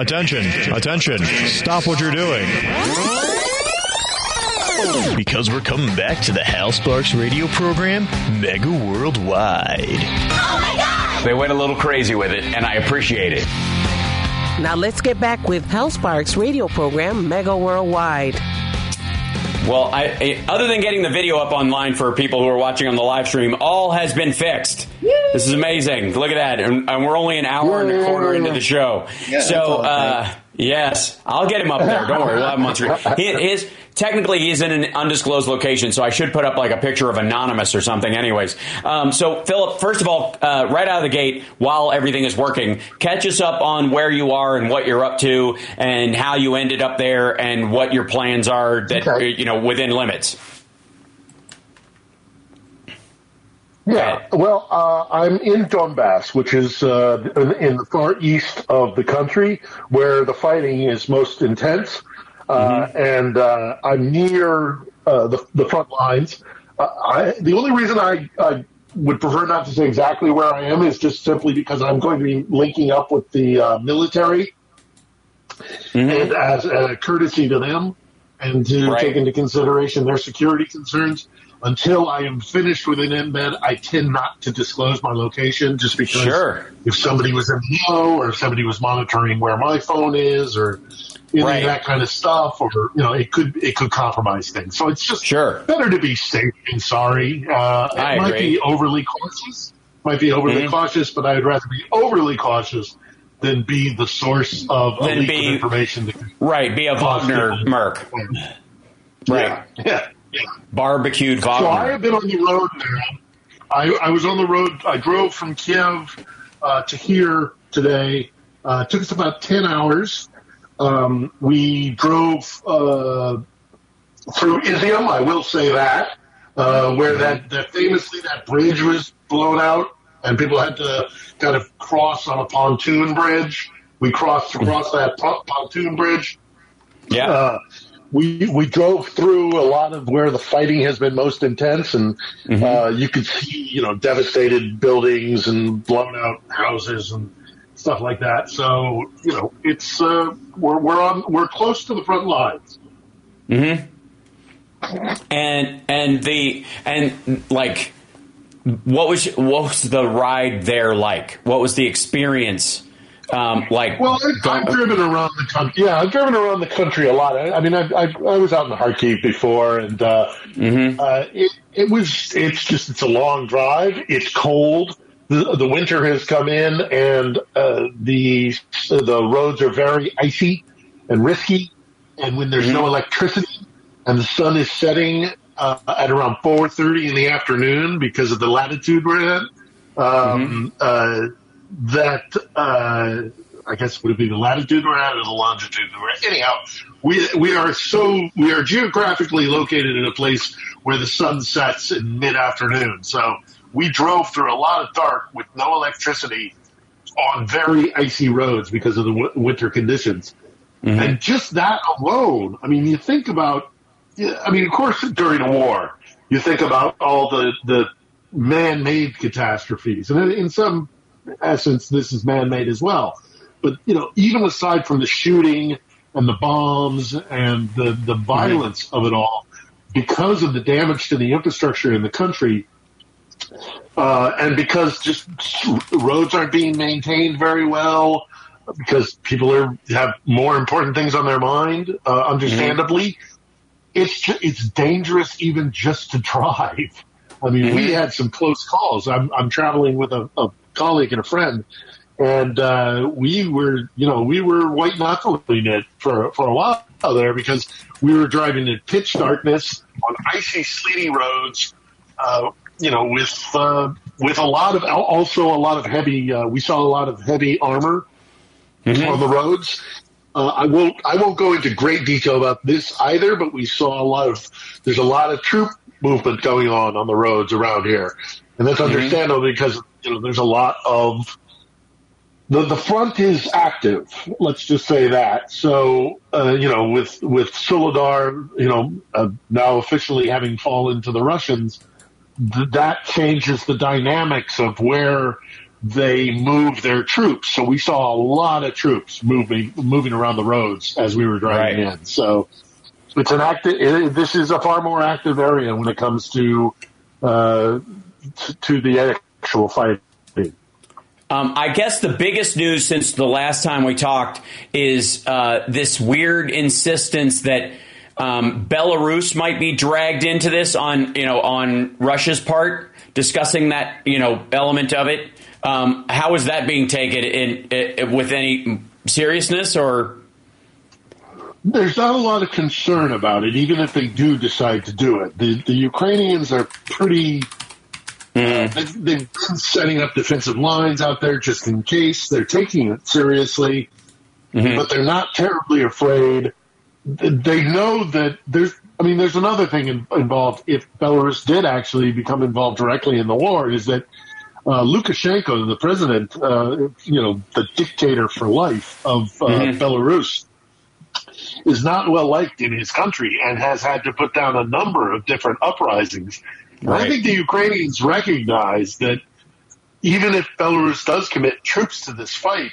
Attention, attention, stop what you're doing. Because we're coming back to the Hal Sparks radio program, Mega Worldwide. Oh my God! They went a little crazy with it, and I appreciate it. Now let's get back with Hal Sparks radio program, Mega Worldwide. Well, I, I- other than getting the video up online for people who are watching on the live stream, all has been fixed. This is amazing. Look at that, and, and we're only an hour and a quarter into the show. Yeah, so, uh, yes, I'll get him up there. Don't worry, we'll have him on screen. He, his technically he's in an undisclosed location, so I should put up like a picture of anonymous or something. Anyways, um, so Philip, first of all, uh, right out of the gate, while everything is working, catch us up on where you are and what you're up to, and how you ended up there, and what your plans are that Okay. you know within limits. Yeah, well, uh, I'm in Donbass, which is uh, in, the far east of the country, where the fighting is most intense, uh, and uh, I'm near uh, the, the front lines. Uh, I, the only reason I, I would prefer not to say exactly where I am is just simply because I'm going to be linking up with the uh, military, and as a courtesy to them, and to Right. take into consideration their security concerns. Until I am finished with an embed, I tend not to disclose my location just because Sure. if somebody was in the know or if somebody was monitoring where my phone is or any Right. of that kind of stuff or you know it could it could compromise things. So it's just Sure. better to be safe than sorry. Uh, it I might agree. be overly cautious. Might be overly Mhm. cautious, but I'd rather be overly cautious than be the source of a leak be- of information that Right, be a Wagner merc. Right. Yeah, yeah, yeah. Barbecued So I have been on the road now. I, I was on the road. I drove from Kiev uh, to here today. Uh, it took us about 10 hours. Um, we drove uh, through Izium, I will say that, uh, where that, that famously that bridge was blown out and people had to kind of cross on a pontoon bridge. We crossed across that pontoon bridge. yeah. Uh, we we drove through a lot of where the fighting has been most intense, and uh, you could see you know devastated buildings and blown out houses and stuff like that. So you know it's uh, we're we're on we're close to the front lines. Hmm. and and the and like what was what was the ride there like? What was the experience um, like? Well, I, I've driven around the country. Yeah, I've driven around the country a lot. I, I mean, I, I, I was out in the Kharkiv before, and uh, uh, it, it was. It's just it's a long drive. It's cold. The, the winter has come in, and uh, the the roads are very icy and risky. And when there's no electricity, and the sun is setting uh, at around 4:30 in the afternoon because of the latitude we're in, um, uh, that uh, I guess would it be the latitude we're at or the longitude we're at? Anyhow, we we are so we are geographically located in a place where the sun sets in mid afternoon. So we drove through a lot of dark with no electricity on very icy roads because of the w- winter conditions. And just that alone, I mean, you think about, I mean, of course, during a war, you think about all the, the man-made catastrophes. And in some essence, this is man-made as well. But, you know, even aside from the shooting and the bombs and the, the violence of it all, because of the damage to the infrastructure in the country, uh, and because just roads aren't being maintained very well, because people are have more important things on their mind, uh, understandably, it's ju- it's dangerous even just to drive. I mean, we had some close calls. I'm I'm traveling with a, a colleague and a friend, and uh, we were you know we were white knuckling it for for a while there because we were driving in pitch darkness on icy, sleety roads. Uh, you know, with uh, with a lot of also a lot of heavy. Uh, we saw a lot of heavy armor on the roads. Uh, I won't I won't go into great detail about this either, but we saw a lot of there's a lot of troop movement going on on the roads around here, and that's understandable because you know there's a lot of the the front is active. Let's just say that. So uh, you know, with with Soledar, you know, uh, now officially having fallen to the Russians, th- that changes the dynamics of where they move their troops. So we saw a lot of troops moving moving around the roads as we were driving Right. in. So it's an active. It, this is a far more active area when it comes to uh, t- to the actual fighting. Um, I guess the biggest news since the last time we talked is uh, this weird insistence that um, Belarus might be dragged into this on you know on Russia's part, discussing that you know element of it. Um, how is that being taken in, in, with any seriousness or? There's not a lot of concern about it, even if they do decide to do it. The, the Ukrainians are pretty. Uh, they've, been setting up defensive lines out there just in case. They're taking it seriously, but they're not terribly afraid. They know that there's. I mean, there's another thing in, involved. If Belarus did actually become involved directly in the war, is that uh, Lukashenko, the president, uh, you know, the dictator for life of uh, Belarus, is not well liked in his country and has had to put down a number of different uprisings. And I think the Ukrainians recognize that even if Belarus does commit troops to this fight,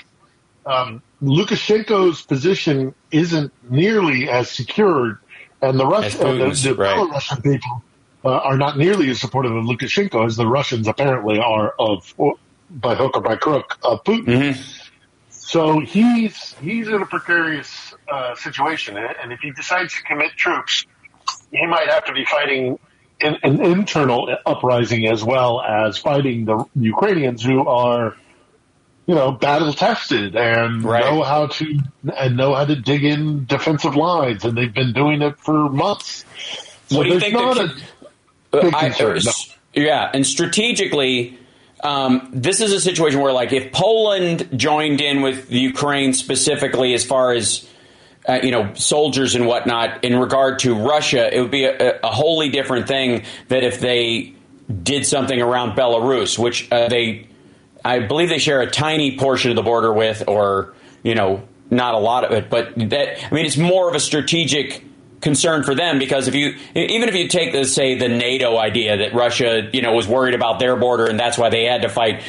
um, Lukashenko's position isn't nearly as secured, and the Russian, the, the right. Belarusian people uh, are not nearly as supportive of Lukashenko as the Russians apparently are of, by hook or by crook, of Putin. Mm-hmm. So he's he's in a precarious uh, situation, and if he decides to commit troops, he might have to be fighting in, an internal uprising as well as fighting the Ukrainians who are, you know, battle tested and Right. know how to and know how to dig in defensive lines, and they've been doing it for months. So What do you think not that- a I- concern. no. Yeah, and strategically, um, this is a situation where, like, if Poland joined in with Ukraine specifically, as far as uh, you know, soldiers and whatnot, in regard to Russia, it would be a, a wholly different thing that if they did something around Belarus, which uh, they, I believe, they share a tiny portion of the border with, or you know, not a lot of it, but that I mean, it's more of a strategic concern for them because if you even if you take the say the NATO idea that Russia you know was worried about their border and that's why they had to fight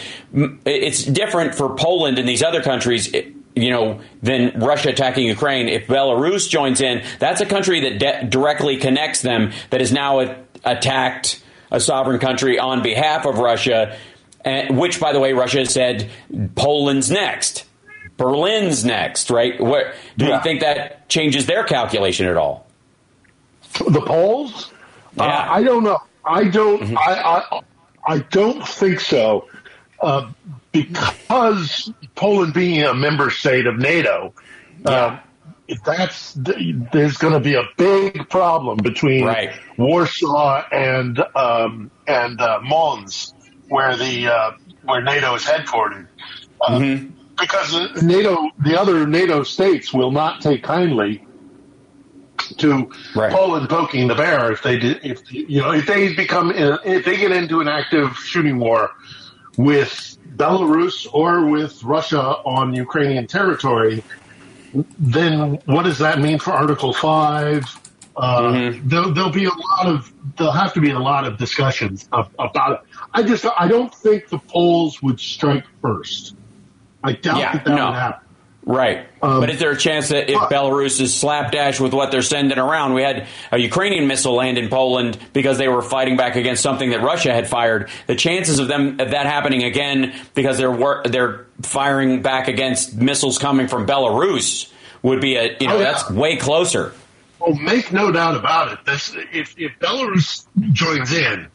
it's different for Poland and these other countries you know than Russia attacking Ukraine. If Belarus joins in that's a country that de- directly connects them that is now a- attacked a sovereign country on behalf of Russia and, which by the way Russia said Poland's next Berlin's next right? What do Yeah. you think that changes their calculation at all The Poles? Yeah. Uh, I don't know. I don't. I, I I don't think so. Uh, because Poland being a member state of NATO, uh, if that's there's going to be a big problem between Right. Warsaw and um, and uh, Mons, where the uh, where NATO is headquartered. Uh, Because NATO, the other NATO states will not take kindly to Right. Poland poking the bear if they did, if you know if they become if they get into an active shooting war with Belarus or with Russia on Ukrainian territory, then what does that mean for Article Five? Uh, there'll, there'll be a lot of there'll have to be a lot of discussions of, about it. I just I don't think the Poles would strike first. I doubt Yeah, that that no. would happen. Right. Um, but is there a chance that if but- Belarus is slapdash with what they're sending around, we had a Ukrainian missile land in Poland because they were fighting back against something that Russia had fired. The chances of them of that happening again because they're wor- they're firing back against missiles coming from Belarus would be a you know Oh, yeah. that's way closer. Well, make no doubt about it. This, if, if Belarus joins in,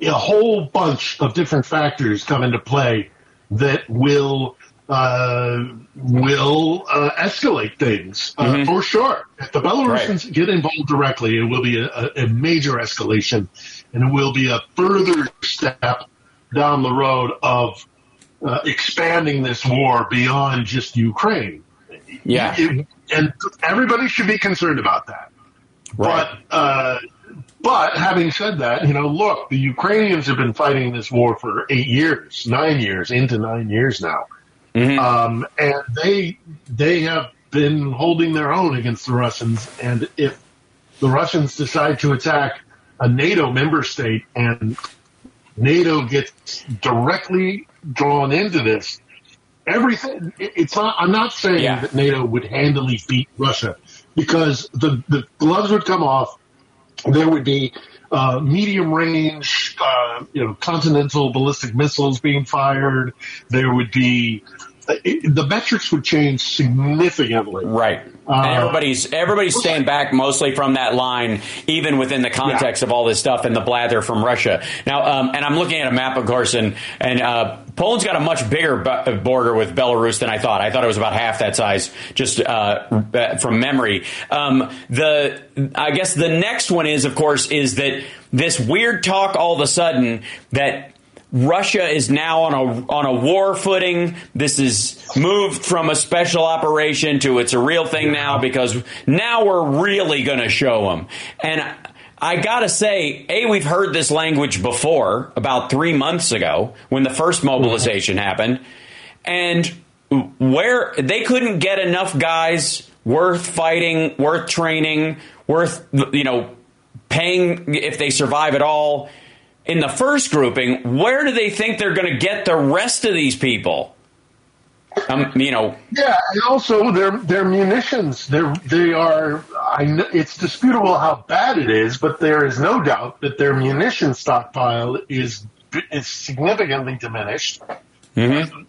a whole bunch of different factors come into play that will uh, will uh, escalate things uh, for sure. If the Belarusians get involved directly, it will be a, a, major escalation, and it will be a further step down the road of uh, expanding this war beyond just Ukraine. Yeah. It- and everybody should be concerned about that. But uh, but having said that, you know, look, the Ukrainians have been fighting this war for eight years, nine years, into nine years now, um, and they they have been holding their own against the Russians. And if the Russians decide to attack a NATO member state and NATO gets directly drawn into this, everything. It's not. I'm not saying Yeah. that NATO would handily beat Russia because the the gloves would come off. There would be uh, medium range, uh, you know, continental ballistic missiles being fired. There would be the metrics would change significantly. Right. Uh, and everybody's everybody's staying back mostly from that line, even within the context of all this stuff and the blather from Russia. Now, um, and I'm looking at a map, of course, and and uh, Poland's got a much bigger bu- border with Belarus than I thought. I thought it was about half that size, just uh, from memory. Um, the I guess the next one is, of course, is that this weird talk all of a sudden that Russia is now on a on a war footing. This is moved from a special operation to it's a real thing now because now we're really going to show them. And I gotta say, a we've heard this language before about three months ago when the first mobilization mm-hmm. happened, and where they couldn't get enough guys worth fighting, worth training, worth you know paying if they survive at all in the first grouping, where do they think they're going to get the rest of these people? Um, you know, Yeah, and also their their munitions. They're they are. I know it's disputable how bad it is, but there is no doubt that their munition stockpile is is significantly diminished.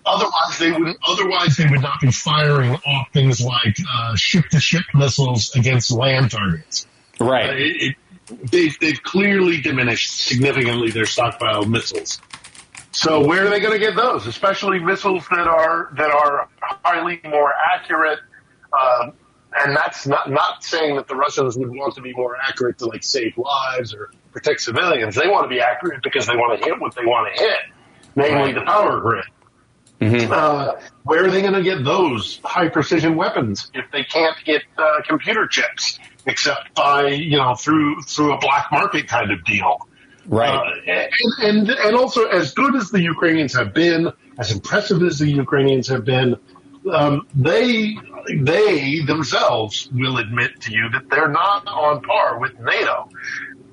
Otherwise, they would otherwise they would not be firing off things like uh, ship to ship missiles against land targets. Uh, right? it, it, they've, they've clearly diminished significantly their stockpile of missiles. So where are they going to get those? Especially missiles that are that are highly more accurate. Um, and that's not not saying that the Russians would want to be more accurate to like save lives or protect civilians. They want to be accurate because they want to hit what they want to hit, namely the power grid. Uh, where are they going to get those high precision weapons if they can't get uh, computer chips, except by you know through through a black market kind of deal? Right. Uh, and, and and also, as good as the Ukrainians have been, as impressive as the Ukrainians have been, um, they they themselves will admit to you that they're not on par with NATO.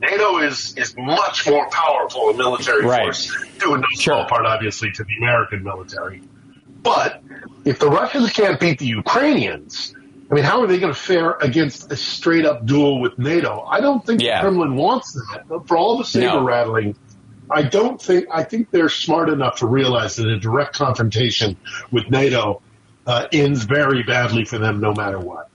NATO is is much more powerful in military Right. force, due in no Sure. small part, obviously, to the American military. But if the Russians can't beat the Ukrainians, I mean, how are they going to fare against a straight up duel with NATO? I don't think Yeah. the Kremlin wants that. For all the saber No. rattling, I don't think. I think they're smart enough to realize that a direct confrontation with NATO uh, ends very badly for them, no matter what.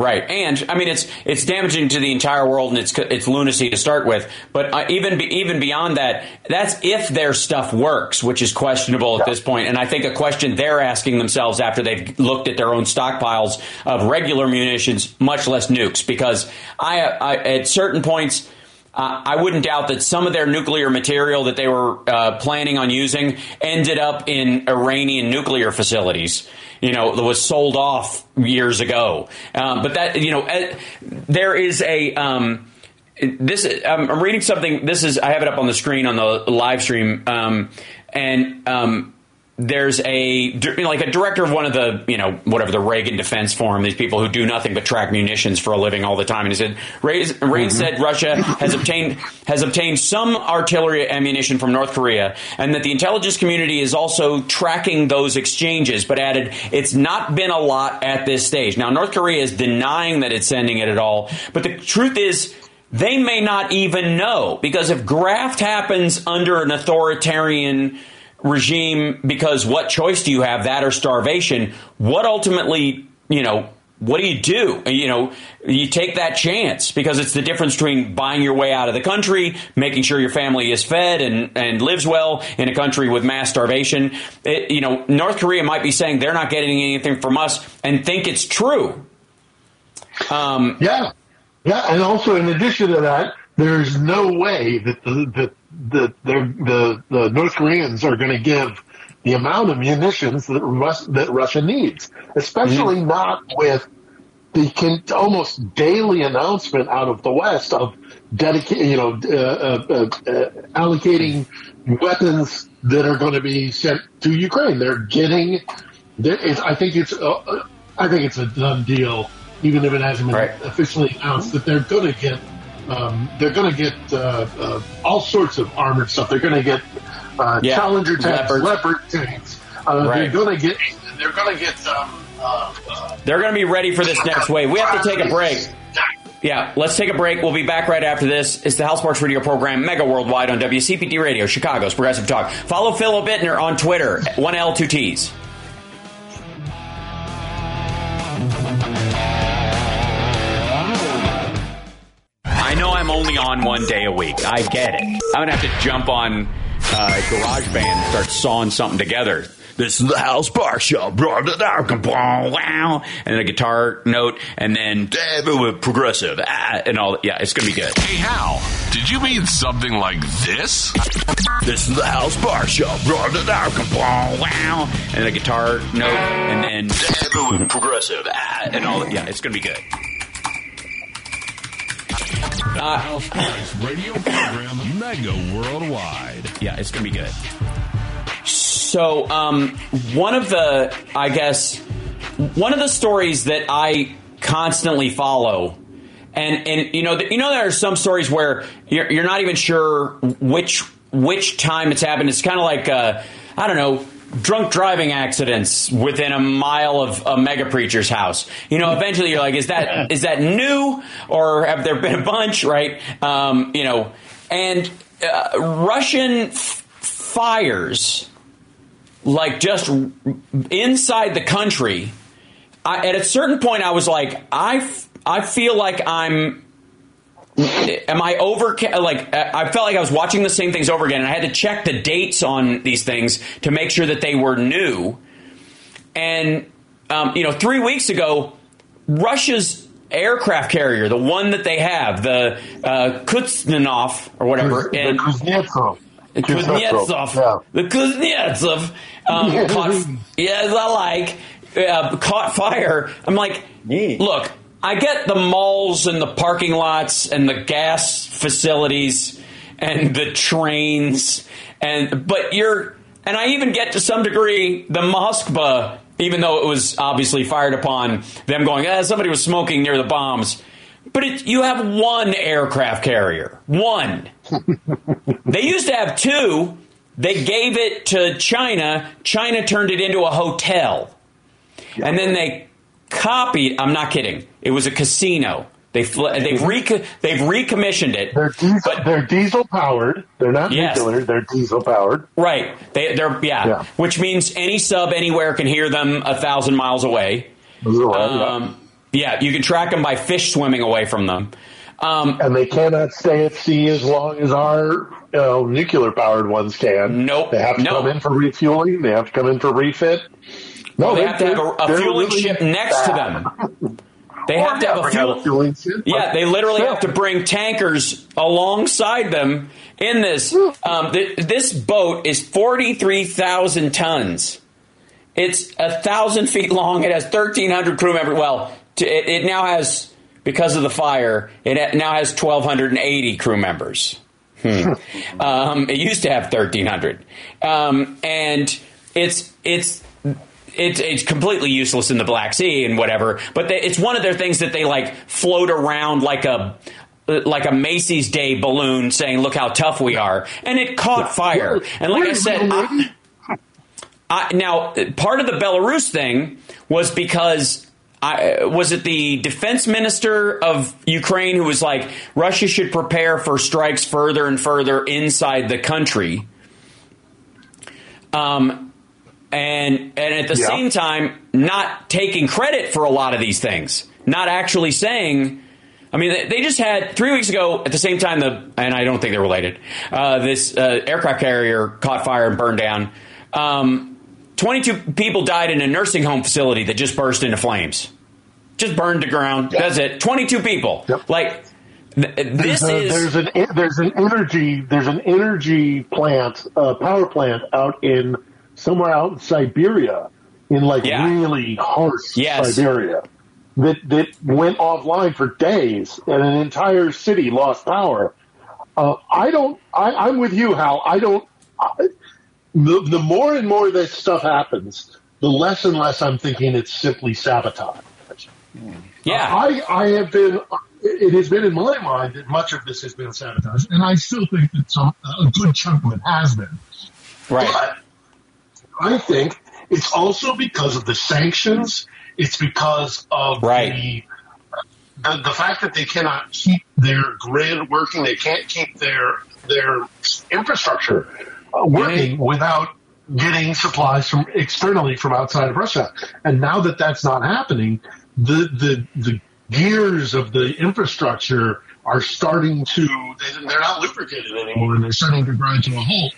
Right, and I mean it's it's damaging to the entire world and it's it's lunacy to start with. But uh, even be, even beyond that, that's if their stuff works, which is questionable at this point. And I think a question they're asking themselves after they've looked at their own stockpiles of regular munitions, much less nukes, because I, I at certain points. Uh, I wouldn't doubt that some of their nuclear material that they were uh, planning on using ended up in Iranian nuclear facilities. You know, that was sold off years ago. Um, but that, you know, uh, there is a. Um, this um, I'm reading something. This is I have it up on the screen on the live stream, um, and um, there's a you know, like a director of one of the you know whatever the Reagan Defense Forum. These people who do nothing but track munitions for a living all the time. And he said, Ray, Ray mm-hmm. said Russia has obtained has obtained some artillery ammunition from North Korea, and that the intelligence community is also tracking those exchanges. But added, it's not been a lot at this stage. Now North Korea is denying that it's sending it at all, but the truth is they may not even know because if graft happens under an authoritarian regime because what choice do you have that or starvation? What ultimately you know what do you do? You know you take that chance because it's the difference between buying your way out of the country making sure your family is fed and, and lives well in a country with mass starvation. It, you know north korea might be saying they're not getting anything from us and think it's true. Um, Yeah, yeah, and also in addition to that, there's no way that the that the the the, the North Koreans are going to give the amount of munitions that Rus- that Russia needs, especially not with the con- almost daily announcement out of the West of dedicating, you know, uh, uh, uh, uh, allocating weapons that are going to be sent to Ukraine. They're getting. There is, I think it's. Uh, I think it's a done deal, even if it hasn't been Right. officially announced that they're going to get um, they're going to get uh, uh, all sorts of armored stuff. They're going to get uh, Yeah. Challenger tanks, Leopards. Leopard tanks. Uh, They're going to get. They're going to get. Um, uh, uh, They're going to be ready for this next wave. We have to take a break. Yeah, let's take a break. We'll be back right after this. It's the Hal Sparks Radio program, Mega Worldwide on WCPT Radio, Chicago's Progressive Talk. Follow Philip Ittner on Twitter, 1L, on one day a week. I get it. I'm to have to jump on uh, GarageBand and start sawing something together. This is the House Bar Show. Wow. And then a guitar note, and then progressive, ah, and all. Yeah, it's to be good. Hey, Hal, did you mean something like this? This is the House Bar Show. Wow. And a guitar note, and then progressive, ah, and all. Yeah, it's to be good. Hal radio program, Mega Worldwide. Yeah, it's going to be good. So, um, one of the, I guess, one of the stories that I constantly follow, and and you know, you know, there are some stories where you're, you're not even sure which which time it's happened. It's kind of like, uh, I don't know. Drunk driving accidents within a mile of a mega preacher's house. You know, eventually you're like, is that is that new or have there been a bunch? Right? Um, you know, and uh, Russian f- fires like just inside the country. I, at a certain point, I was like, I, f- I feel like I'm. Am I over? Like I felt like I was watching the same things over again, and I had to check the dates on these things to make sure that they were new. And um, you know, three weeks ago, Russia's aircraft carrier, the one that they have, the uh, Kuznetsov or whatever, the and Kuznetsov. Kuznetsov. Yeah. The Kuznetsov um, caught. Yes, I like uh, caught fire. I'm like, look, I get the malls and the parking lots and the gas facilities and the trains and but you're and I even get to some degree the Moskva, even though it was obviously fired upon them going, ah, somebody was smoking near the bombs. But it, you have one aircraft carrier, one. They used to have two. They gave it to China. China turned it into a hotel. And then they copied, I'm not kidding. It was a casino. They fl- they've reco- they've recommissioned it. They're diesel, But- they're diesel powered. They're not Yes. nuclear. They're diesel powered. Right. They they're yeah. Yeah. Which means any sub anywhere can hear them a thousand miles away. Um, yeah, you can track them by fish swimming away from them. Um, and they cannot stay at sea as long as our you know, nuclear powered ones can. Nope. They have to No. come in for refueling. They have to come in for refit. No, they have to have a, a fueling really ship next to them. They have to have a fuel. fueling ship, Yeah, they literally have to bring tankers alongside them in this. Um, th- this boat is 43,000 tons. It's a thousand feet long. It has 1,300 crew members. Well, t- it, it now has, because of the fire, it ha- now has 1,280 crew members. Hmm. um, it used to have 1,300. Um, and it's, it's, it's it's completely useless in the Black Sea and whatever. But they, it's one of their things that they like float around like a like a Macy's Day balloon, saying, "Look how tough we are," and it caught fire. And like I said, I, I, now part of the Belarus thing was because. I, was it the defense minister of Ukraine who was like Russia should prepare for strikes further and further inside the country? Um, and and at the Yeah. same time not taking credit for a lot of these things. Not actually saying i mean they, just had three weeks ago at the same time the and i don't think they're related uh, this uh, aircraft carrier caught fire and burned down. Um, 22 people died in a nursing home facility that just burst into flames. Just burned to ground. That's it. 22 people. Yep. like th- this there's, a, is there's an there's an energy there's an energy plant uh, power plant out in somewhere out in Siberia in like Yeah. really harsh Yes. Siberia that that went offline for days and an entire city lost power. Uh, I don't. I, I'm with you, Hal. I don't. I, the, the more and more this stuff happens, the less and less I'm thinking it's simply sabotage. yeah I, I have been it, it has been in my mind that much of this has been sabotage, and I still think that some a good chunk of it has been. Right. But I think it's also because of the sanctions. It's because of Right. the, the the fact that they cannot keep their grid working. They can't keep their their infrastructure uh, working without getting supplies from externally from outside of Russia. And now that that's not happening, the the the gears of the infrastructure are starting to they, they're not lubricated anymore, and they're starting to grind to a halt.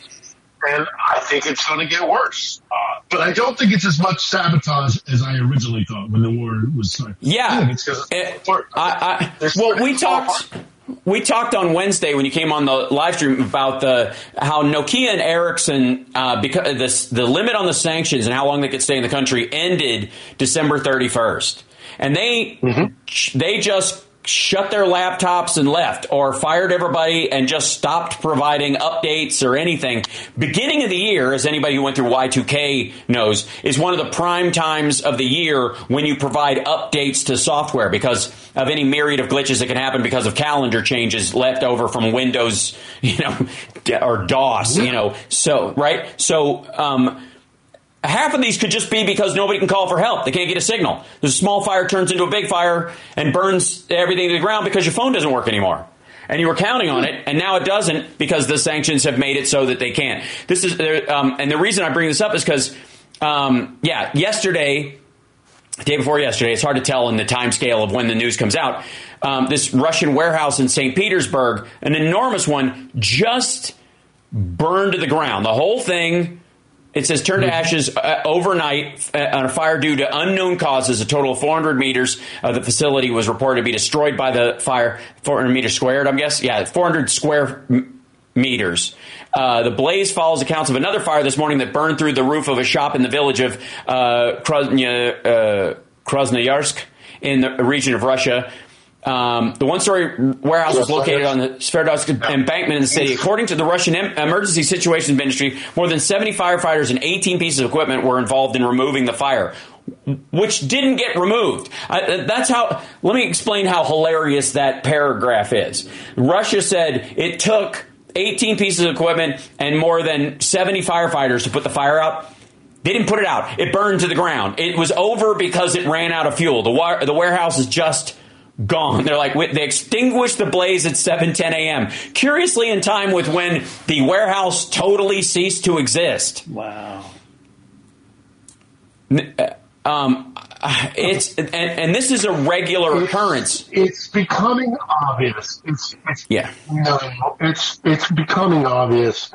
And I think it's going to get worse. Uh, but I don't think it's as much sabotage as I originally thought when the war was started. Yeah. it's because. I, I, well, we talked. apart. We talked on Wednesday when you came on the live stream about the how Nokia and Ericsson uh, because this, the limit on the sanctions and how long they could stay in the country ended December 31st, and they they just shut their laptops and left or fired everybody and just stopped providing updates or anything. Beginning of the year, as anybody who went through Y2K knows, is one of the prime times of the year when you provide updates to software because of any myriad of glitches that can happen because of calendar changes left over from Windows, you know, or DOS, you know. So, right? So, um, half of these could just be because nobody can call for help. They can't get a signal. There's a small fire turns into a big fire and burns everything to the ground because your phone doesn't work anymore. And you were counting on it, and now it doesn't because the sanctions have made it so that they can't. This is, um, and the reason I bring this up is because, um, yeah, yesterday, day before yesterday, it's hard to tell in the time scale of when the news comes out. Um, this Russian warehouse in St. Petersburg, an enormous one, just burned to the ground. The whole thing. It says turned to ashes uh, overnight uh, on a fire due to unknown causes. A total of 400 meters of the facility was reported to be destroyed by the fire. 400 meters squared, I'm guessing. Yeah, 400 square m- meters. Uh, the blaze follows accounts of another fire this morning that burned through the roof of a shop in the village of uh, Krasny- uh, Krasnoyarsk in the region of Russia. Um, the one-story warehouse was located on the Sverdlovsk embankment in the city. According to the Russian em- Emergency Situations Ministry, more than 70 firefighters and 18 pieces of equipment were involved in removing the fire, which didn't get removed. Uh, that's how. Let me explain how hilarious that paragraph is. Russia said it took 18 pieces of equipment and more than 70 firefighters to put the fire out. They didn't put it out. It burned to the ground. It was over because it ran out of fuel. The, wa- the warehouse is just gone. They're like, they extinguished the blaze at 7:10 a.m. Curiously, in time with when the warehouse totally ceased to exist. Wow. Uh, Um, it's and, and this is a regular occurrence. It's becoming obvious. It's, it's Yeah. no, it's it's becoming obvious,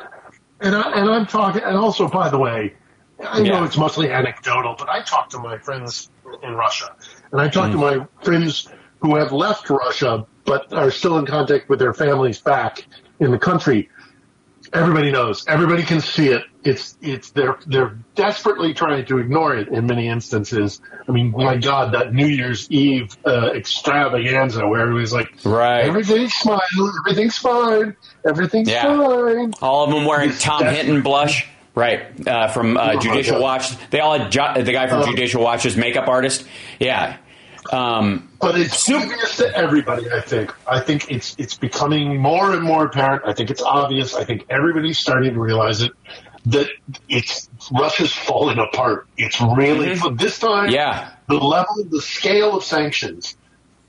and I, and I'm talking. And also, by the way, I know Yeah. it's mostly anecdotal, but I talk to my friends in Russia, and I talk to Mm. my friends who have left Russia but are still in contact with their families back in the country. Everybody knows. Everybody can see it. It's it's they're they're desperately trying to ignore it in many instances. I mean, my God, that New Year's Eve uh, extravaganza where everybody's like, Right. everything's fine, everything's fine, everything's Yeah. fine. All of them wearing It's Tom Fitton blush. Right, uh, from uh, Oh, Judicial. Watch. They all had jo- the guy from Um, Judicial Watch's makeup artist. Yeah. Um, But it's obvious to everybody. I think. I think it's it's becoming more and more apparent. I think it's obvious. I think everybody's starting to realize it that it's Russia's falling apart. It's really for this time. Mm-hmm. Yeah. the level, the scale of sanctions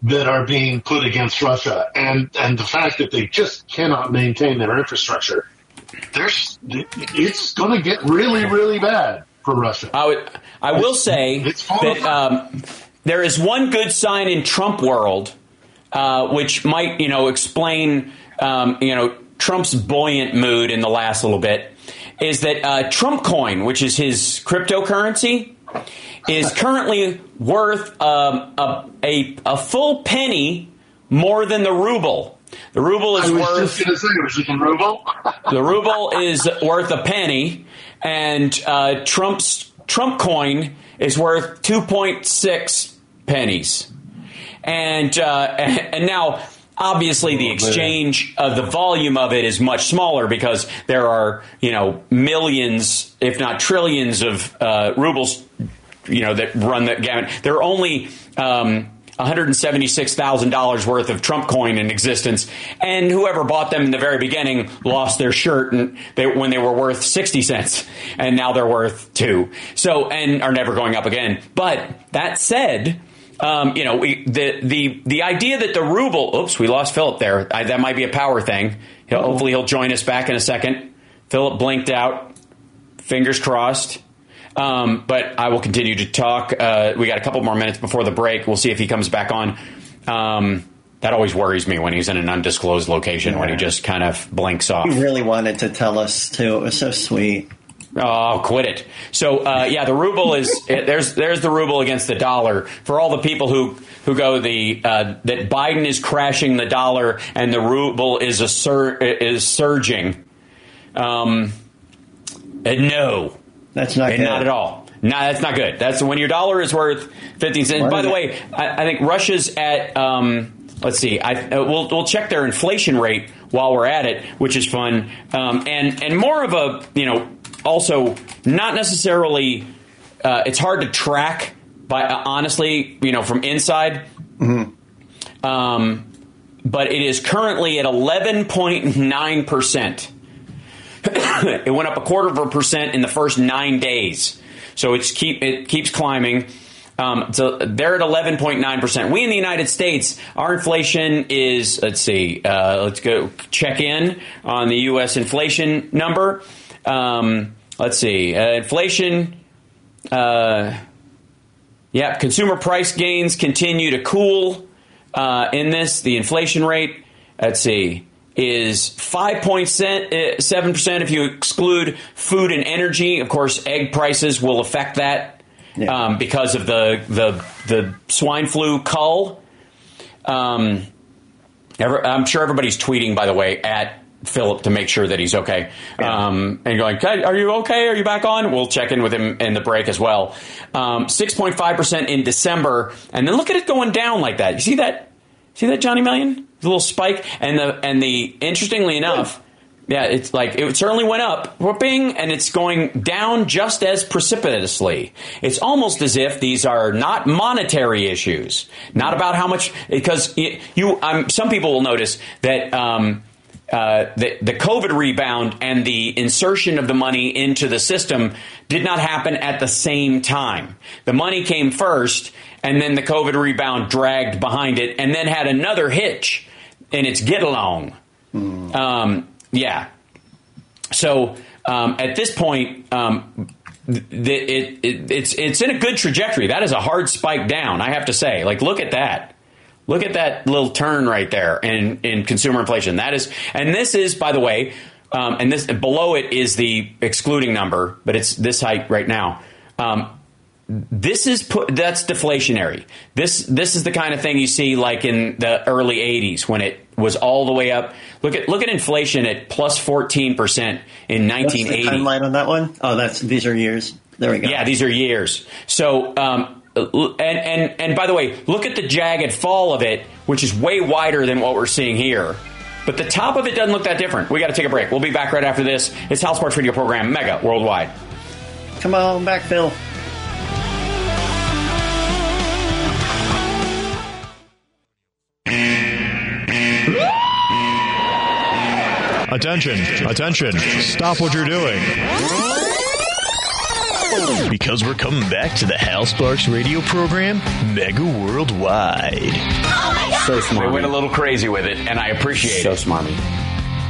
that are being put against Russia, and and the fact that they just cannot maintain their infrastructure. There's, it's going to get really, really bad for Russia. I would, I will say that um, there is one good sign in Trump world, uh, which might you know explain um, you know Trump's buoyant mood in the last little bit, is that uh, Trump Coin, which is his cryptocurrency, is currently worth um, a, a a full penny more than the ruble. The ruble is worth say, was it in ruble? the ruble is worth a penny, and uh, Trump's Trump coin is worth two point six pennies, and uh, and now. Obviously, the exchange of the volume of it is much smaller because there are, you know, millions, if not trillions, of uh, rubles, you know, that run the gamut. There are only, um, $176,000 worth of Trump coin in existence, and whoever bought them in the very beginning lost their shirt and they, when they were worth 60 cents, and now they're worth two. So, and are never going up again. But that said, um, you know, we, the the the idea that the ruble. Oops, we lost Philip there. I, that might be a power thing. He'll, hopefully, he'll join us back in a second. Philip blinked out. Fingers crossed. Um, but I will continue to talk. Uh, we got a couple more minutes before the break. We'll see if he comes back on. Um, that always worries me when he's in an undisclosed location yeah. when he just kind of blinks off. He really wanted to tell us too. It was so sweet. Oh, quit it! So, uh, yeah, the ruble is there's there's the ruble against the dollar for all the people who who go the uh, that Biden is crashing the dollar and the ruble is a sur- is surging. Um, uh, no, that's not good. not at all. No, that's not good. That's when your dollar is worth fifteen cents. By the way, I, I, think Russia's at. Um, let's see. I, uh, we'll we'll check their inflation rate while we're at it, which is fun, um, and and more of a you know also not necessarily. Uh, it's hard to track, by uh, honestly, you know, from inside. Mm-hmm. Um, but it is currently at eleven point nine percent. It went up a quarter of a percent in the first nine days, so it's keep it keeps climbing. Um, so they're at 11.9 percent. We in the United States, our inflation is let's see, uh, let's go check in on the U.S. inflation number. Um, let's see, uh, inflation. Uh, yeah, consumer price gains continue to cool uh, in this. The inflation rate, let's see, is 5.7% if you exclude food and energy. Of course, egg prices will affect that yeah. um, because of the, the, the swine flu cull. Um, I'm sure everybody's tweeting, by the way, at Philip to make sure that he's okay. Um, and going, are you okay? Are you back on? We'll check in with him in the break as well. Um, 6.5% in December. And then look at it going down like that. You see that? See that, Johnny Million? The little spike. And the, and the, interestingly enough, yeah, it's like it certainly went up, whooping, and it's going down just as precipitously. It's almost as if these are not monetary issues, not about how much. Because you, um, some people will notice that um, uh, the, the COVID rebound and the insertion of the money into the system did not happen at the same time. The money came first, and then the COVID rebound dragged behind it, and then had another hitch in its get along. Mm. Um, yeah. So um, at this point, um, it, it, it's it's in a good trajectory. That is a hard spike down. I have to say. Like, look at that. Look at that little turn right there in, in consumer inflation. That is, and this is, by the way, um, and this below it is the excluding number, but it's this height right now. Um, this is put, that's deflationary. This this is the kind of thing you see like in the early '80s when it was all the way up. Look at look at inflation at plus 14 percent in 1980. What's the timeline on that one? Oh, that's these are years. There we go. Yeah, these are years. So um, and and and by the way, look at the jagged fall of it, which is way wider than what we're seeing here. But the top of it doesn't look that different. We got to take a break. We'll be back right after this. It's Hal Sparks Radio Program, Mega Worldwide. Come on back, Phil. Attention, attention, stop what you're doing. Because we're coming back to the Hal Sparks radio program, Mega Worldwide. Oh so smart. We went a little crazy with it, and I appreciate so it. So smarmy.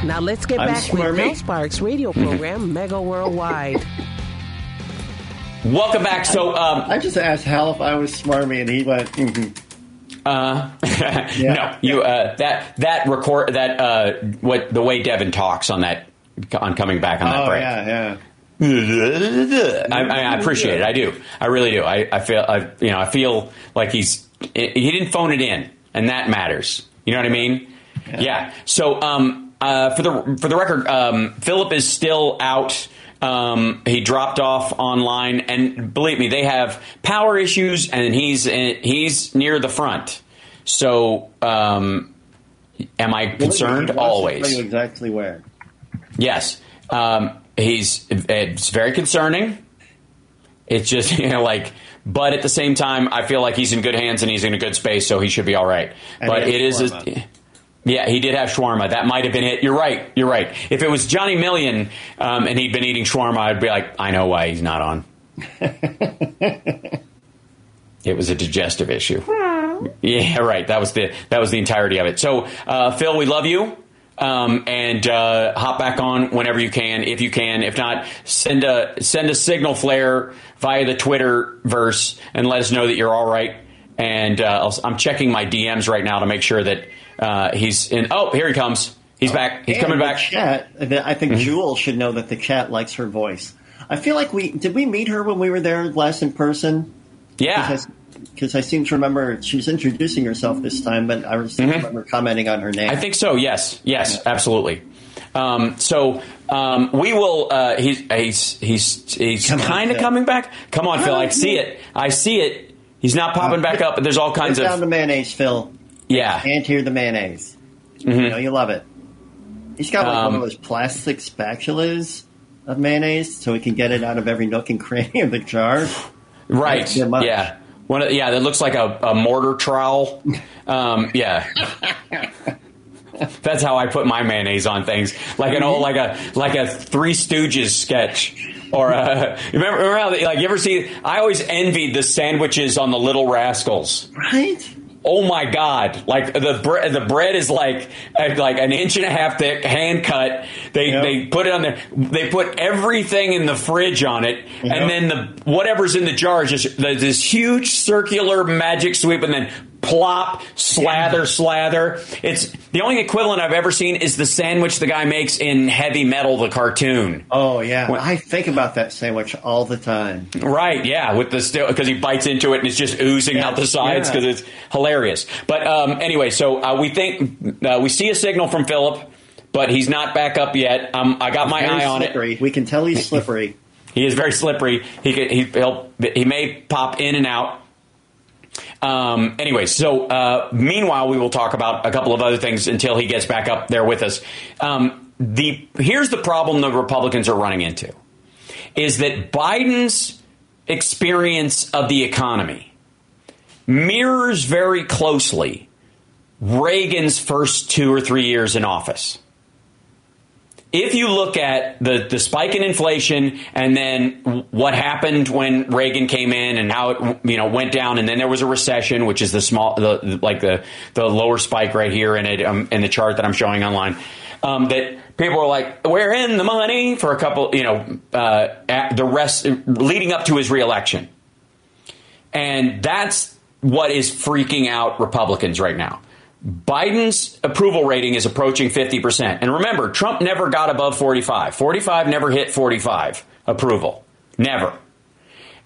Now let's get I'm back smarmy. with Hal Sparks radio program, Mega Worldwide. Welcome back. So um, I just asked Hal if I was smarmy, and he went. Mm-hmm. Uh, yeah. no, you uh, that that record that uh, what the way Devin talks on that on coming back on that oh, break. Yeah, yeah. I, I, appreciate it. I do. I really do. I, I feel. I, you know. I feel like he's. He didn't phone it in, and that matters. You know what I mean? Yeah. yeah. So, um, uh, for the for the record, um, Philip is still out. Um, he dropped off online, and believe me, they have power issues, and he's he's near the front. So, um, am I concerned? Always. Exactly where? Yes. Um, he's it's very concerning. It's just you know like, but at the same time, I feel like he's in good hands and he's in a good space, so he should be all right. And but it is. A, yeah, he did have shawarma. That might have been it. You're right. You're right. If it was Johnny Million um, and he'd been eating shawarma, I'd be like, I know why he's not on. it was a digestive issue. Yeah, right. That was the that was the entirety of it. So, uh, Phil, we love you. Um, and uh, hop back on whenever you can, if you can. If not, send a send a signal flare via the Twitter verse and let us know that you're all right. And uh, I'll, I'm checking my DMs right now to make sure that uh, he's in. Oh, here he comes. He's back. He's And coming back. Chat. I think Mm-hmm. Jewel should know that the chat likes her voice. I feel like we did we meet her when we were there last in person. Yeah. Because I seem to remember she was introducing herself this time, but I was remember commenting on her name. Mm-hmm. I think so. Yes, yes, absolutely. Um, so um, we will. Uh, he's he's he's he's kind of coming back. Come on, Phil. I see it. I see it. He's not popping back up, but there's all Put kinds down the of mayonnaise, Phil. yeah. Can't hear the mayonnaise. You know you love it. He's got like Um, one of those plastic spatulas of mayonnaise, so he can get it out of every nook and cranny of the jar. Right. Thanks so much. Yeah. One of, yeah, that looks like a, a mortar trowel. Um, yeah. That's how I put my mayonnaise on things, like an old, like a like a Three Stooges sketch, or uh, remember, remember how, like you ever see? I always envied the sandwiches on the Little Rascals. Right? Oh my god! Like the bread, the bread is like uh, like an inch and a half thick, hand cut. They Yep. they put it on there. They put everything in the fridge on it, Yep. and then the whatever's in the jar is just this huge circular magic sweep, and then plop, slather, slather. It's the only equivalent I've ever seen is the sandwich the guy makes in Heavy Metal, the cartoon. Oh yeah, When- I think about that sandwich all the time. Right, yeah, with the still because he bites into it and it's just oozing Yeah, out the sides yeah. because it's hilarious. But um, anyway, so uh, we think uh, we see a signal from Philip, but he's not back up yet. Um, I got my eye on slippery. it. We can tell he's slippery. He is very slippery. He could, he he'll, he may pop in and out. Um, anyway, so uh, meanwhile, we will talk about a couple of other things until he gets back up there with us. Um, the here's the problem the Republicans are running into is that Biden's experience of the economy mirrors very closely Reagan's first two or three years in office if you look at the, the spike in inflation and then what happened when Reagan came in and how it you know went down and then there was a recession, which is the small the like the the lower spike right here in it um, in the chart that I'm showing online. Um, that people were like, "We're in the money" for a couple, you know, uh, the rest leading up to his reelection, and that's what is freaking out Republicans right now. Biden's approval rating is approaching 50%. And remember, Trump never got above 45. 45 never hit 45 approval. Never.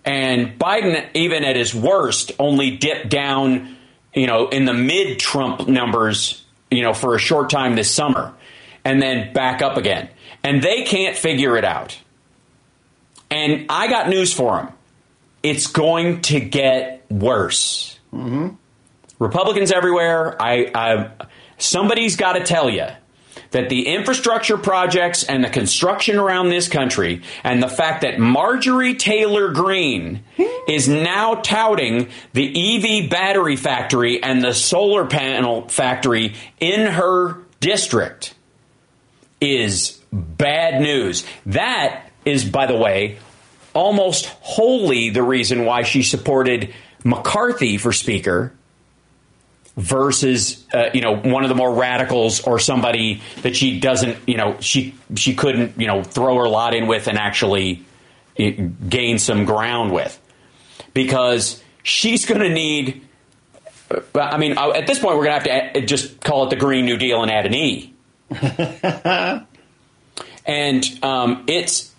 And Biden, even at his worst, only dipped down, you know, in the mid Trump numbers, you know, for a short time this summer and then back up again. And they can't figure it out. And I got news for them. It's going to get worse. Mm-hmm. Republicans everywhere. I, I somebody's got to tell you that the infrastructure projects and the construction around this country and the fact that Marjorie Taylor Greene hmm? is now touting the EV battery factory and the solar panel factory in her district is bad news. That is, by the way, almost wholly the reason why she supported McCarthy for Speaker versus uh, you know one of the more radicals or somebody that she doesn't you know she she couldn't you know throw her lot in with and actually eh, gain some ground with. Because she's going to need I mean at this point we're going to have to just call it the Green New Deal and add an E. And um, it's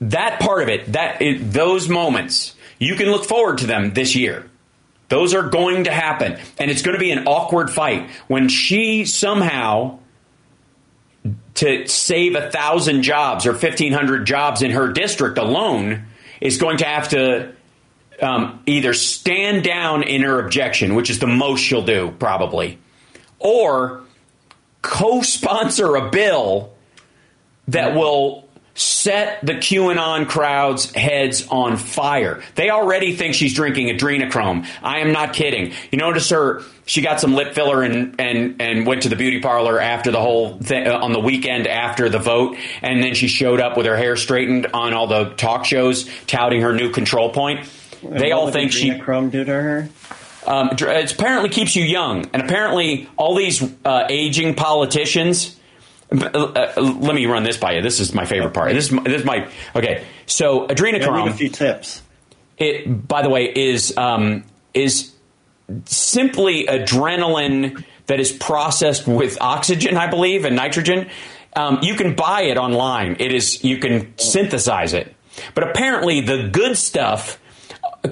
that part of it that it, those moments you can look forward to them this year those are going to happen. And it's going to be an awkward fight when she somehow to save a thousand jobs or 1500 jobs in her district alone is going to have to um, either stand down in her objection which is the most she'll do probably or co-sponsor a bill that will set the QAnon crowd's heads on fire. They already think she's drinking adrenochrome. I am not kidding. You notice her she got some lip filler and and and went to the beauty parlor after the whole thing uh, on the weekend after the vote and then she showed up with her hair straightened on all the talk shows touting her new control point. They all think she Chrome do to her. um, it apparently keeps you young, and apparently all these uh, aging politicians. Uh, uh, let me run this by you. This is my favorite part. This is my, this is my okay. So Yeah, leave a few tips. It by the way is um, is simply adrenaline that is processed with oxygen, I believe, and nitrogen. Um, you can buy it online. It is you can synthesize it, but apparently the good stuff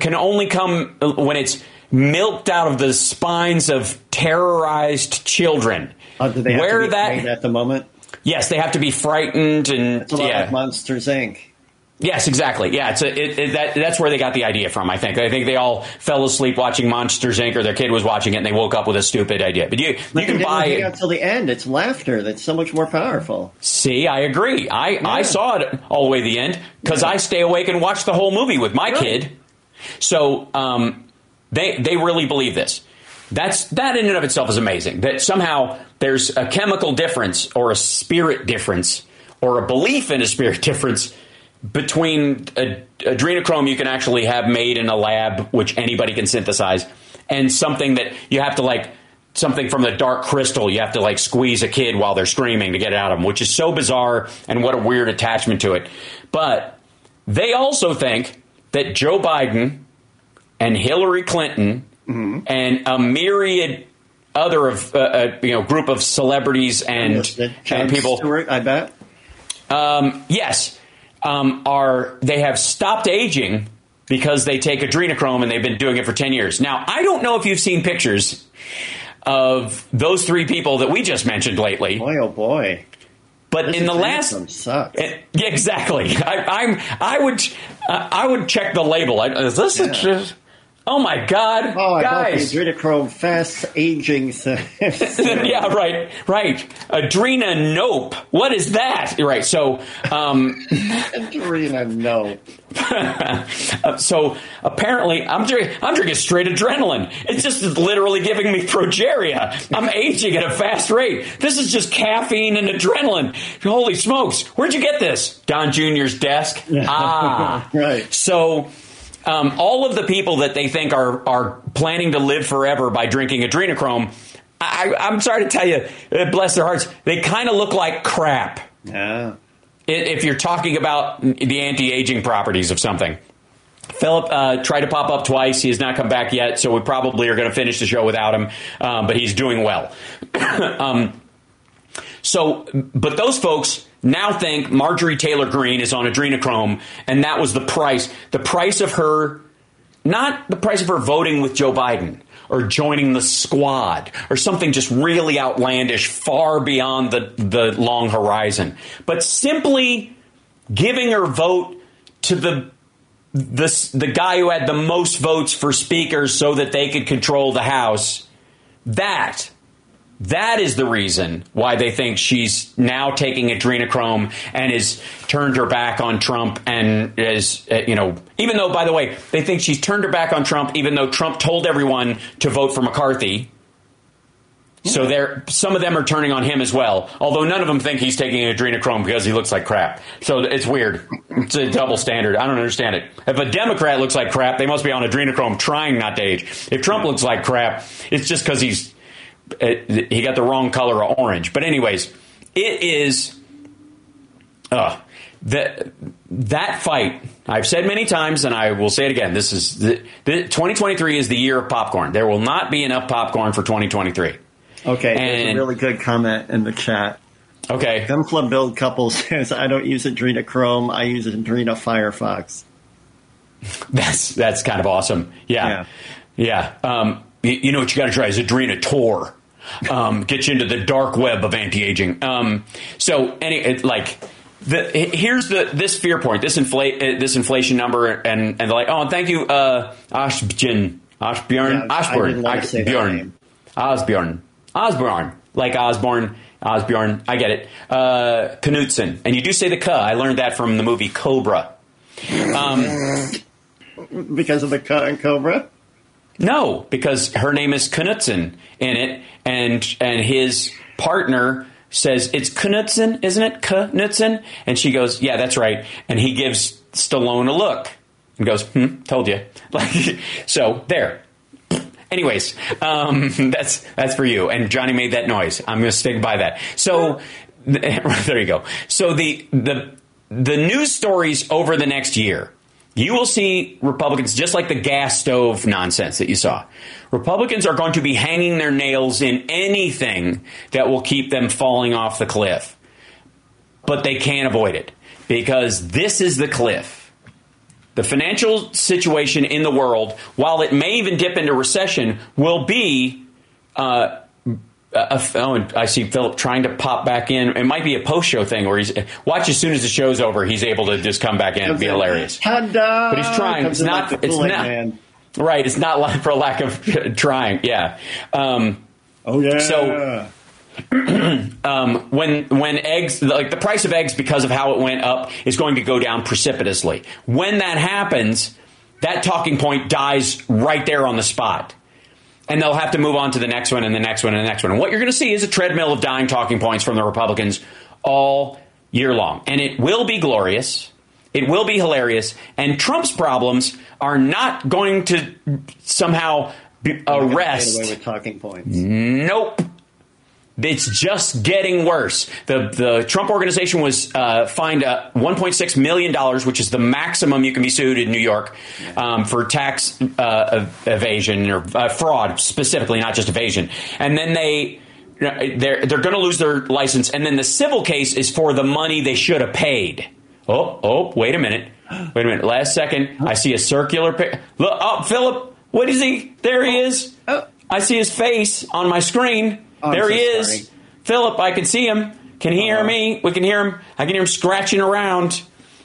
can only come when it's milked out of the spines of terrorized children. Uh, do they have Where to be that? at the moment? Yes, they have to be frightened and It's a lot yeah. like Monsters Inc. Yes, exactly. Yeah, it's a, it, it, that, that's where they got the idea from. I think. I think they all fell asleep watching Monsters Inc. or their kid was watching it, and they woke up with a stupid idea. But you, But you can buy it. out till the end. It's laughter that's so much more powerful. See, I agree. I, I saw it all the way to the end because I stay awake and watch the whole movie with my Right. kid. So um, they they really believe this. That's that in and of itself is amazing. That somehow there's a chemical difference or a spirit difference or a belief in a spirit difference between a, adrenochrome you can actually have made in a lab, which anybody can synthesize, and something that you have to like something from the dark crystal you have to like squeeze a kid while they're screaming to get it out of them, which is so bizarre and what a weird attachment to it. But they also think that Joe Biden and Hillary Clinton and a myriad other of uh, uh, you know group of celebrities and and people Stewart, I bet. um, yes, um, are they have stopped aging because they take adrenochrome and they've been doing it for ten years. Now, I don't know if you've seen pictures of those three people that we just mentioned lately, Boy, oh boy. but This in the last. sucks. Eh, exactly. I, I'm. I would. Uh, I would check the label. I, is this Yeah. just? Oh my God, Oh, I guys! adrenochrome fast aging. yeah, right, right. Adrena nope. What is that? Right. So, um, Adrena, no. Uh, so apparently, I'm drinking, I'm drinking straight adrenaline. It's just literally giving me progeria. I'm aging at a fast rate. This is just caffeine and adrenaline. Holy smokes! Where'd you get this? Don Jr.'s desk. Ah, Right. So. Um, all of the people that they think are are planning to live forever by drinking adrenochrome, I, I'm sorry to tell you, bless their hearts, they kind of look like crap Yeah. if you're talking about the anti-aging properties of something. Philip uh, tried to pop up twice. He has not come back yet, so we probably are going to finish the show without him. Um, but he's doing well. um, so, but those folks now think Marjorie Taylor Greene is on adrenochrome, and that was the price. The price of her, not the price of her voting with Joe Biden or joining the squad or something just really outlandish, far beyond the, the long horizon, but simply giving her vote to the the the guy who had the most votes for speakers so that they could control the House. That that is the reason why they think she's now taking adrenochrome and has turned her back on Trump and is, uh, you know, even though, by the way, they think she's turned her back on Trump, even though Trump told everyone to vote for McCarthy. So there, some of them are turning on him as well. Although none of them think he's taking adrenochrome because he looks like crap. So it's weird. It's a double standard. I don't understand it. If a Democrat looks like crap, they must be on adrenochrome trying not to age. If Trump looks like crap, it's just because he's he got the wrong color of orange. But anyways, it is uh, that that fight. I've said many times, and I will say it again. This is the, the 2023 is the year of popcorn. There will not be enough popcorn for 2023. Okay, there's a really good comment in the chat. Okay, Gun Club Build Couple says, I don't use Adrenochrome, I use Adrena Firefox. that's that's kind of awesome. Yeah, yeah. Um, you, you know what you got to try is Adrena Tor. Um, get you into the dark web of anti-aging. Um, so, any it, like. The, here's the this fear point, this inflate uh, this inflation number, and and they're like, oh, and thank you, uh, Ashbjorn, Ashbjorn, Yeah, I Ashburn, didn't want to say that Bjorn. Osbjorn, Osborne, like Osborne. Osbjorn, I get it. Uh, Knutson, and you do say the "k." I learned that from the movie Cobra. Um, because of the cut and cobra. No, because her name is Knutson in it, and and his partner says it's Knutson, isn't it? Knutson, and she goes, "Yeah, that's right." And he gives Stallone a look and goes, "Hmm, told you." Like so, there. Anyways, um, that's that's for you. And Johnny made that noise. I'm going to stick by that. So there you go. So the the the news stories over the next year, you will see Republicans just like the gas stove nonsense that you saw. Republicans are going to be hanging their nails in anything that will keep them falling off the cliff. But they can't avoid it because this is the cliff. The financial situation in the world, while it may even dip into recession, will be. Uh, a, oh, and I see Philip trying to pop back in. It might be a post show thing where he's watch as soon as the show's over, he's able to just come back in and be hilarious. Ta-da! But he's trying. It's not. like It's not. Man. Right. It's not like for lack of trying. Yeah. Um, Oh yeah. So- um, when when eggs like the price of eggs because of how it went up is going to go down precipitously. When that happens, that talking point dies right there on the spot. And they'll have to move on to the next one and the next one and the next one. And what you're going to see is a treadmill of dying talking points from the Republicans all year long. And it will be glorious. It will be hilarious. And Trump's problems are not going to somehow be, Get away arrest. with talking points. Nope. It's just getting worse. The the Trump organization was uh, fined uh, 1.6 million dollars, which is the maximum you can be sued in New York um, for tax uh, evasion or uh, fraud, specifically, not just evasion. And then they they're they're going to lose their license. And then the civil case is for the money they should have paid. Oh oh, wait a minute, wait a minute. Last second, I see a circular. Pic- Look, oh Philip, what is he? There he is. Oh. I see his face on my screen. Oh, there so he is. sorry. Philip, I can see him. Can he hear Uh-huh. me? We can hear him. I can hear him scratching around.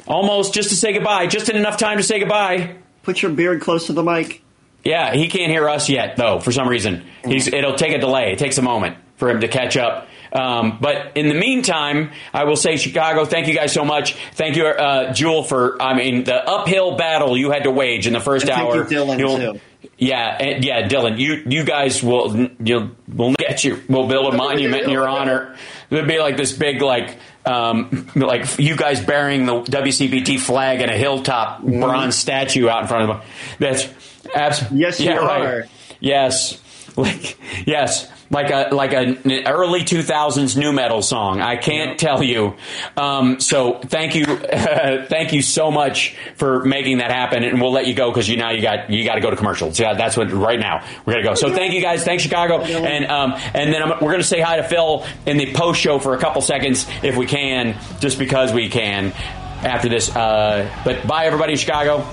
Almost just to say goodbye. Just in enough time to say goodbye. Put your beard close to the mic. Yeah, he can't hear us yet, though, for some reason. He's, it'll take a delay. It takes a moment for him to catch up. Um, but in the meantime, I will say, Chicago, thank you guys so much. Thank you, uh, Jewel, for, I mean, the uphill battle you had to wage in the first And thank hour. you, Dylan, You'll- too. Yeah, and, yeah, Dylan, you you guys will you'll will get you. We'll build a monument in your honor. There'll be like this big like um like you guys burying the WCPT flag in a hilltop bronze statue out in front of them. That's absolutely Yes, you yeah, right. are. Yes, like yes, like a like a, an early two thousands nu metal song. I can't tell you. Um, so thank you, thank you so much for making that happen, and we'll let you go because you now you got you got to go to commercials. Yeah, that's what right now we're gonna go. So thank you guys, thanks Chicago, and um, and then I'm, we're gonna say hi to Phil in the post show for a couple seconds if we can, just because we can after this. Uh, but bye everybody, in Chicago.